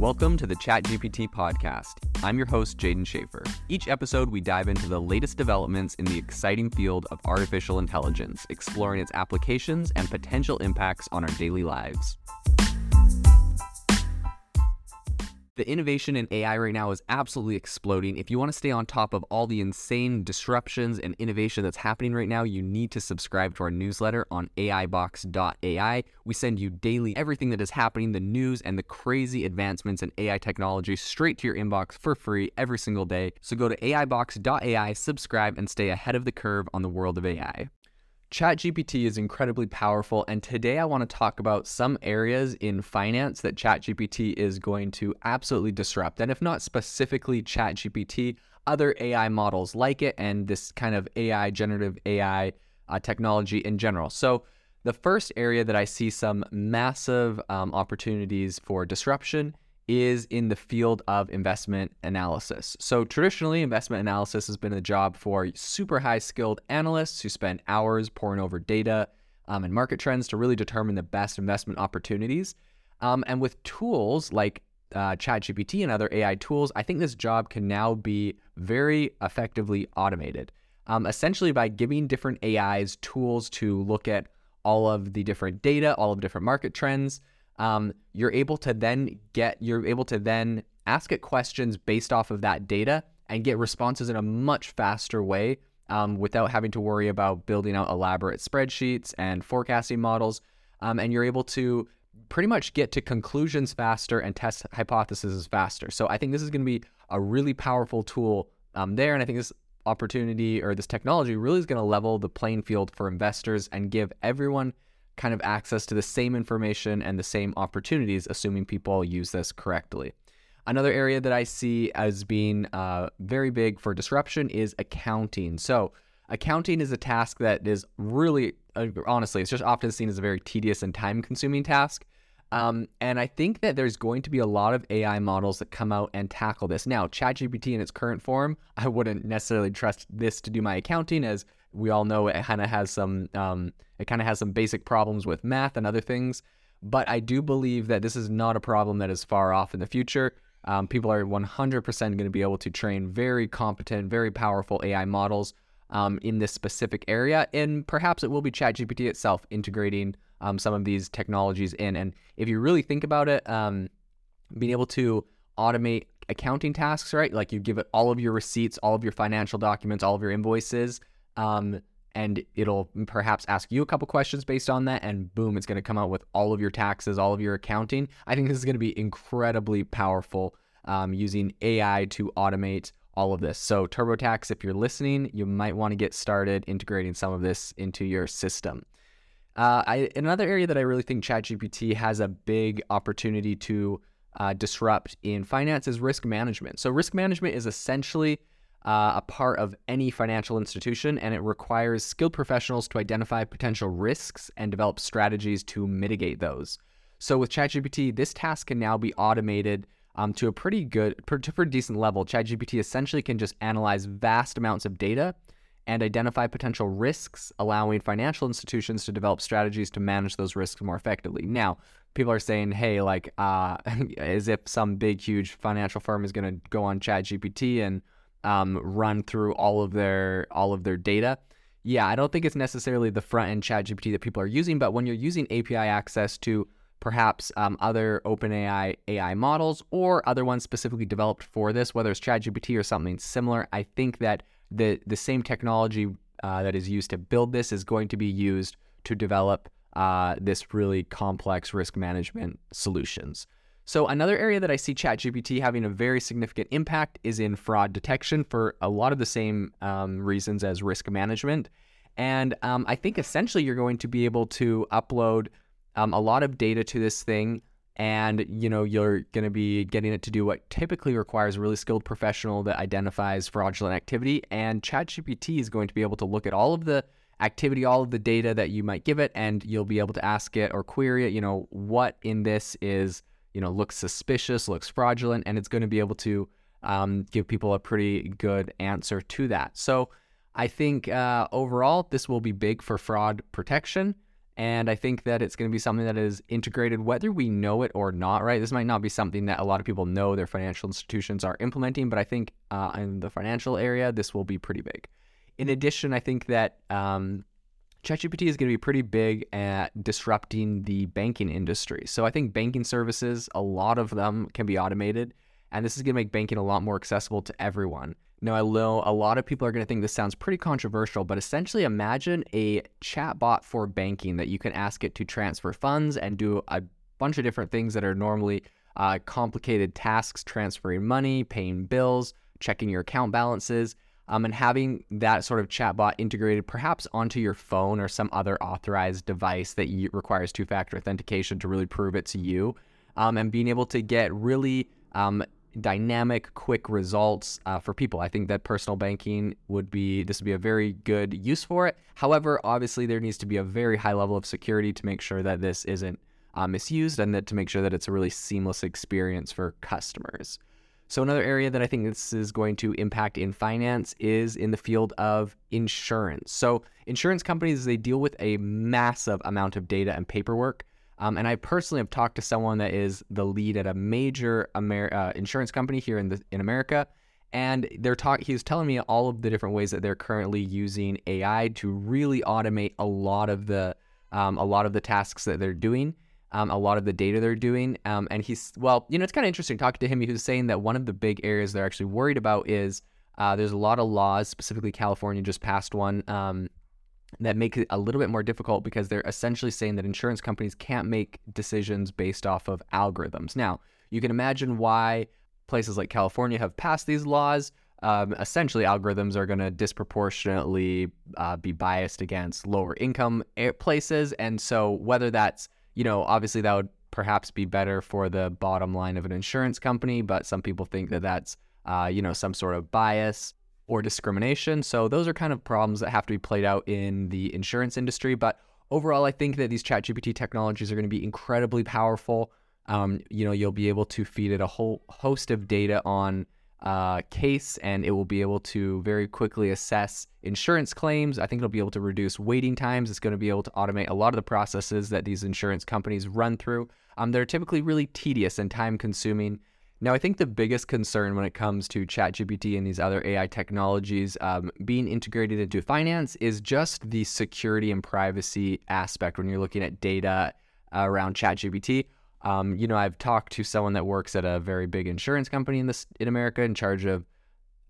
Welcome to the ChatGPT podcast. I'm your host, Jaden Schaefer. Each episode, we dive into the latest developments in the exciting field of artificial intelligence, exploring its applications and potential impacts on our daily lives. The innovation in AI right now is absolutely exploding. If you want to stay on top of all the insane disruptions and innovation that's happening right now, you need to subscribe to our newsletter on AIbox.ai. We send you daily everything that is happening, the news, and the crazy advancements in AI technology straight to your inbox for free every single day. So go to AIbox.ai, subscribe, and stay ahead of the curve on the world of AI. ChatGPT is incredibly powerful, and today I want to talk about some areas in finance that ChatGPT is going to absolutely disrupt. And if not specifically ChatGPT, other AI models like it, and this kind of AI, generative AI uh, technology in general. So, the first area that I see some massive um, opportunities for disruption is in the field of investment analysis. So, traditionally, investment analysis has been a job for super high skilled analysts who spend hours poring over data um, and market trends to really determine the best investment opportunities. Um, and with tools like uh, ChatGPT and other AI tools, I think this job can now be very effectively automated. Um, essentially, by giving different AIs tools to look at all of the different data, all of the different market trends, um, you're able to then get you're able to then ask it questions based off of that data and get responses in a much faster way um, without having to worry about building out elaborate spreadsheets and forecasting models. Um, and you're able to pretty much get to conclusions faster and test hypotheses faster. So I think this is going to be a really powerful tool um, there. And I think this opportunity or this technology really is going to level the playing field for investors and give everyone kind of access to the same information and the same opportunities, assuming people use this correctly. Another area that I see as being uh, very big for disruption is accounting. So, accounting is a task that is really, uh, honestly, it's just often seen as a very tedious and time consuming task. Um, and I think that there's going to be a lot of AI models that come out and tackle this. Now, ChatGPT in its current form, I wouldn't necessarily trust this to do my accounting, as we all know it kind of has some um, it kind of has some basic problems with math and other things. But I do believe that this is not a problem that is far off in the future. Um, people are 100% going to be able to train very competent, very powerful AI models um, in this specific area, and perhaps it will be ChatGPT itself integrating um, some of these technologies in. And if you really think about it, um, being able to automate accounting tasks, right? Like you give it all of your receipts, all of your financial documents, all of your invoices, um, and it'll perhaps ask you a couple questions based on that, and boom, it's going to come out with all of your taxes, all of your accounting. I think this is going to be incredibly powerful um, using AI to automate all of this. So, TurboTax, if you're listening, you might want to get started integrating some of this into your system. Uh, I, another area that I really think ChatGPT has a big opportunity to uh, disrupt in finance is risk management. So, risk management is essentially uh, a part of any financial institution, and it requires skilled professionals to identify potential risks and develop strategies to mitigate those. So with ChatGPT, this task can now be automated um, to a pretty good, to a pretty decent level. ChatGPT essentially can just analyze vast amounts of data and identify potential risks, allowing financial institutions to develop strategies to manage those risks more effectively. Now, people are saying, hey, like, uh, as if some big, huge financial firm is going to go on ChatGPT and um, run through all of their all of their data. Yeah, I don't think it's necessarily the front end ChatGPT that people are using, but when you're using API access to perhaps um, other OpenAI AI models or other ones specifically developed for this, whether it's ChatGPT or something similar, I think that the the same technology uh, that is used to build this is going to be used to develop uh, this really complex risk management solutions. So, another area that I see ChatGPT having a very significant impact is in fraud detection for a lot of the same um, reasons as risk management. And um, I think essentially you're going to be able to upload um, a lot of data to this thing, and you know you're going to be getting it to do what typically requires a really skilled professional that identifies fraudulent activity. And ChatGPT is going to be able to look at all of the activity, all of the data that you might give it, and you'll be able to ask it or query it. You know what in this is you know, looks suspicious, looks fraudulent, and it's going to be able to um, give people a pretty good answer to that. So I think uh, overall, this will be big for fraud protection. And I think that it's going to be something that is integrated, whether we know it or not, right? This might not be something that a lot of people know their financial institutions are implementing, but I think uh, in the financial area, this will be pretty big. In addition, I think that um, ChatGPT is going to be pretty big at disrupting the banking industry. So I think banking services, a lot of them can be automated, and this is going to make banking a lot more accessible to everyone. Now, I know a lot of people are going to think this sounds pretty controversial, but essentially imagine a chatbot for banking that you can ask it to transfer funds and do a bunch of different things that are normally uh, complicated tasks transferring money, paying bills, checking your account balances. Um, and having that sort of chatbot integrated perhaps onto your phone or some other authorized device that requires two factor authentication to really prove it's you, um, and being able to get really um, dynamic, quick results uh, for people. I think that personal banking would be this would be a very good use for it. However, obviously there needs to be a very high level of security to make sure that this isn't uh, misused and that to make sure that it's a really seamless experience for customers. So another area that I think this is going to impact in finance is in the field of insurance. So insurance companies they deal with a massive amount of data and paperwork. Um, and I personally have talked to someone that is the lead at a major Amer- uh, insurance company here in the in America, and they're talking. He was telling me all of the different ways that they're currently using AI to really automate a lot of the um, a lot of the tasks that they're doing, um, a lot of the data they're doing. Um, and he's well, you know, it's kind of interesting talking to him. He was saying that one of the big areas they're actually worried about is uh, there's a lot of laws, specifically California just passed one um, that make it a little bit more difficult because they're essentially saying that insurance companies can't make decisions based off of algorithms. Now, you can imagine why places like California have passed these laws. Um, essentially, algorithms are going to disproportionately uh, be biased against lower income places. And so, whether that's, you know, obviously that would perhaps be better for the bottom line of an insurance company, but some people think that that's, uh, you know, some sort of bias or discrimination. So those are kind of problems that have to be played out in the insurance industry. But overall, I think that these ChatGPT technologies are going to be incredibly powerful. Um, you know, you'll be able to feed it a whole host of data on uh, case, and it will be able to very quickly assess insurance claims. I think it'll be able to reduce waiting times. It's going to be able to automate a lot of the processes that these insurance companies run through. Um, they're typically really tedious and time consuming. Now, I think the biggest concern when it comes to ChatGPT and these other AI technologies um, being integrated into finance is just the security and privacy aspect when you're looking at data around ChatGPT. Um, you know, I've talked to someone that works at a very big insurance company in this in America in charge of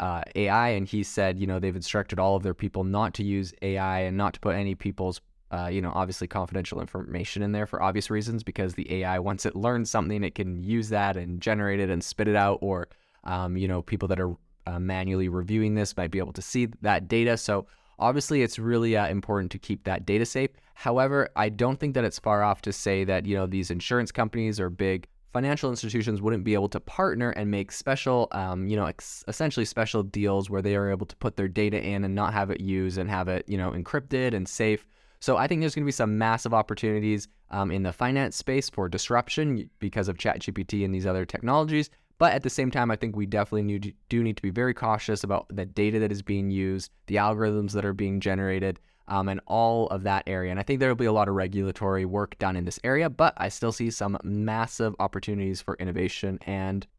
uh, AI, and he said, you know, they've instructed all of their people not to use AI and not to put any people's uh, you know, obviously confidential information in there for obvious reasons because the AI, once it learns something, it can use that and generate it and spit it out. Or, um, you know, people that are uh, manually reviewing this might be able to see that data. So, obviously, it's really uh, important to keep that data safe. However, I don't think that it's far off to say that, you know, these insurance companies or big financial institutions wouldn't be able to partner and make special, um, you know, ex- essentially special deals where they are able to put their data in and not have it used and have it, you know, encrypted and safe so I think there's going to be some massive opportunities um, in the finance space for disruption because of ChatGPT and these other technologies. But at the same time, I think we definitely need, do need to be very cautious about the data that is being used, the algorithms that are being generated, um, and all of that area. And I think there will be a lot of regulatory work done in this area, but I still see some massive opportunities for innovation and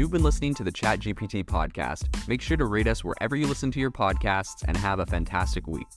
You've been listening to the ChatGPT podcast. Make sure to rate us wherever you listen to your podcasts and have a fantastic week.